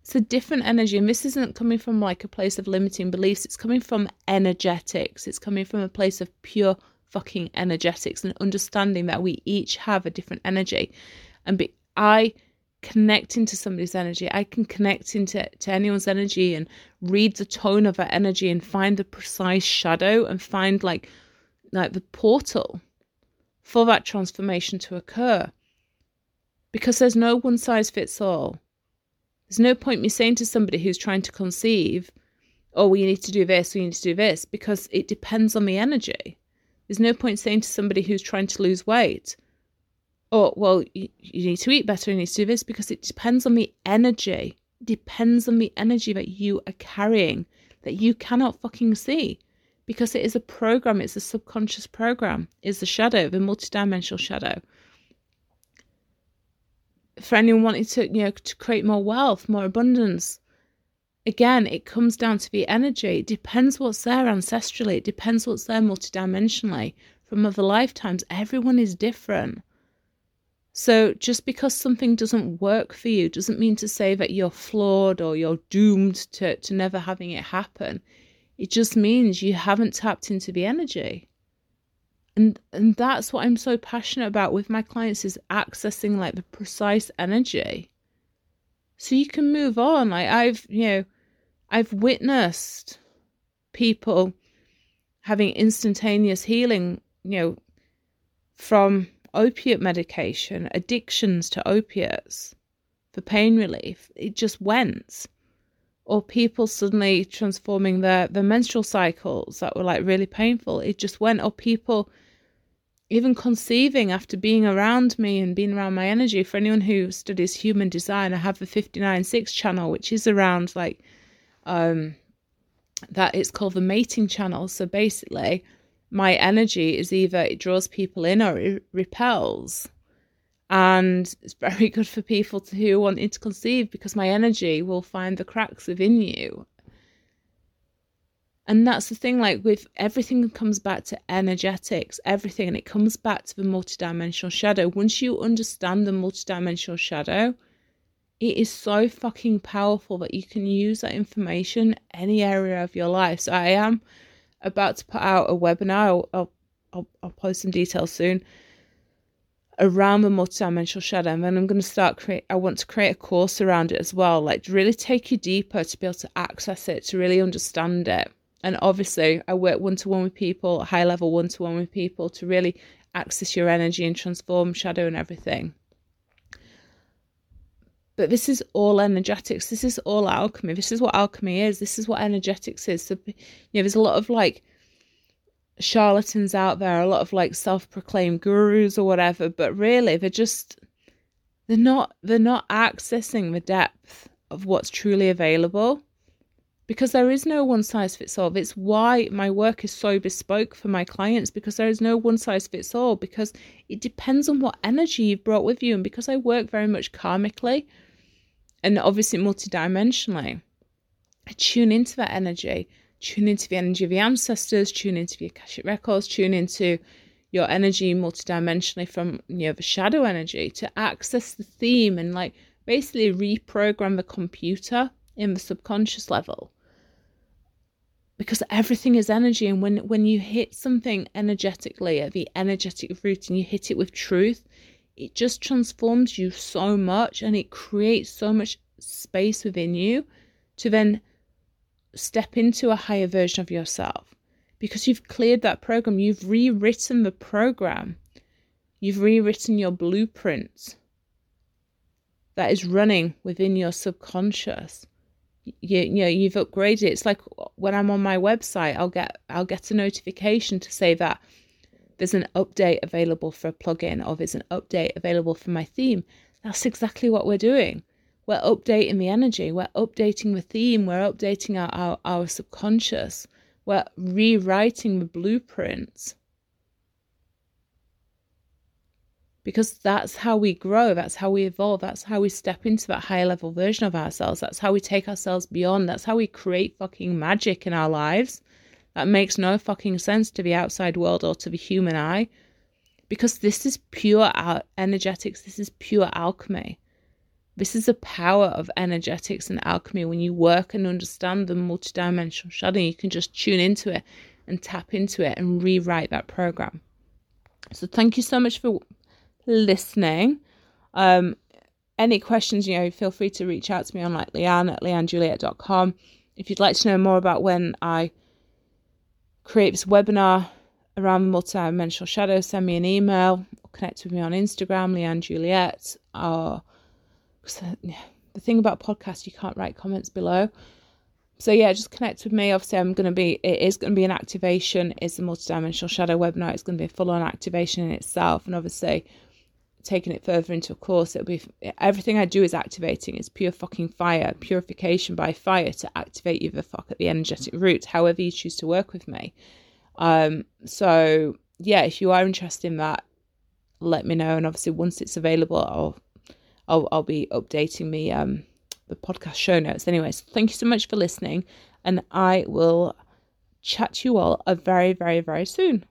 It's a different energy. And this isn't coming from like a place of limiting beliefs. It's coming from energetics. It's coming from a place of pure fucking energetics and understanding that we each have a different energy. And be, I connect into somebody's energy. I can connect into to anyone's energy and read the tone of that energy and find the precise shadow and find like like the portal for that transformation to occur. Because there's no one size fits all. There's no point me saying to somebody who's trying to conceive, oh, you need to do this, you need to do this, because it depends on the energy. There's no point saying to somebody who's trying to lose weight, oh, well, you, you need to eat better, you need to do this, because it depends on the energy. It depends on the energy that you are carrying that you cannot fucking see because it is a program, it's a subconscious program, it's the shadow, the multidimensional shadow. For anyone wanting to, you know, to create more wealth, more abundance, again, it comes down to the energy. It depends what's there ancestrally, it depends what's there multidimensionally from other lifetimes. Everyone is different. So just because something doesn't work for you doesn't mean to say that you're flawed or you're doomed to, to never having it happen. It just means you haven't tapped into the energy. And and that's what I'm so passionate about with my clients is accessing like the precise energy. So you can move on. Like I've, you know, I've witnessed people having instantaneous healing, you know, from opiate medication, addictions to opiates for pain relief. It just went or people suddenly transforming their, their menstrual cycles that were like really painful. It just went, or people even conceiving after being around me and being around my energy. For anyone who studies human design, I have the 596 channel, which is around like um that it's called the mating channel. So basically, my energy is either it draws people in or it repels. And it's very good for people to, who want to conceive because my energy will find the cracks within you. And that's the thing like with everything comes back to energetics everything and it comes back to the multidimensional shadow. Once you understand the multidimensional shadow it is so fucking powerful that you can use that information any area of your life. So i am about to put out a webinar. I'll, I'll, I'll post some details soon around the multidimensional shadow. And then i'm going to start create i want to create a course around it as well like to really take you deeper to be able to access it to really understand it. And obviously i work one-to-one with people high level one-to-one with people to really access your energy and transform shadow and everything but this is all energetics. This is all alchemy. This is what alchemy is. This is what energetics is. So you know there's a lot of like charlatans out there, a lot of like self-proclaimed gurus or whatever, but really they're just they're not they're not accessing the depth of what's truly available because there is no one size fits all. It's why my work is so bespoke for my clients because there is no one size fits all because it depends on what energy you've brought with you. And because I work very much karmically and obviously multidimensionally. Tune into that energy. Tune into the energy of the ancestors, tune into the Akashic records, tune into your energy multidimensionally from you know the shadow energy to access the theme and like basically reprogram the computer in the subconscious level. Because everything is energy and when when you hit something energetically at the energetic root and you hit it with truth it just transforms you so much and it creates so much space within you to then step into a higher version of yourself. Because you've cleared that program, you've rewritten the program, you've rewritten your blueprint that is running within your subconscious. You, you know you've upgraded it's like when i'm on my website i'll get i'll get a notification to say that there's an update available for a plugin or there's an update available for my theme. That's exactly what we're doing. We're updating the energy, we're updating the theme, we're updating our, our, our subconscious, we're rewriting the blueprints. Because that's how we grow, that's how we evolve, that's how we step into that higher level version of ourselves, that's how we take ourselves beyond, that's how we create fucking magic in our lives. That makes no fucking sense to the outside world or to the human eye because this is pure energetics, this is pure alchemy. This is the power of energetics and alchemy. When you work and understand the multidimensional shadow, you can just tune into it and tap into it and rewrite that program. So, thank you so much for listening. Um, any questions, you know, feel free to reach out to me on like Leanne at leannejuliet.com. If you'd like to know more about when I create this webinar around multi-dimensional shadow, send me an email or connect with me on Instagram, Leanne Juliet. Or the thing about podcasts, you can't write comments below. So yeah, just connect with me. Obviously, I'm going to be. It is going to be an activation. It's a multi-dimensional shadow webinar. It's going to be a full-on activation in itself, and obviously, taking it further into a course, it'll be everything I do is activating. It's pure fucking fire, purification by fire to activate you the fuck at the energetic root, however you choose to work with me. Um, so yeah, if you are interested in that, let me know. And obviously, once it's available, I'll I'll, I'll be updating me um the podcast show notes. Anyways, thank you so much for listening, and I will chat to you all very very very soon.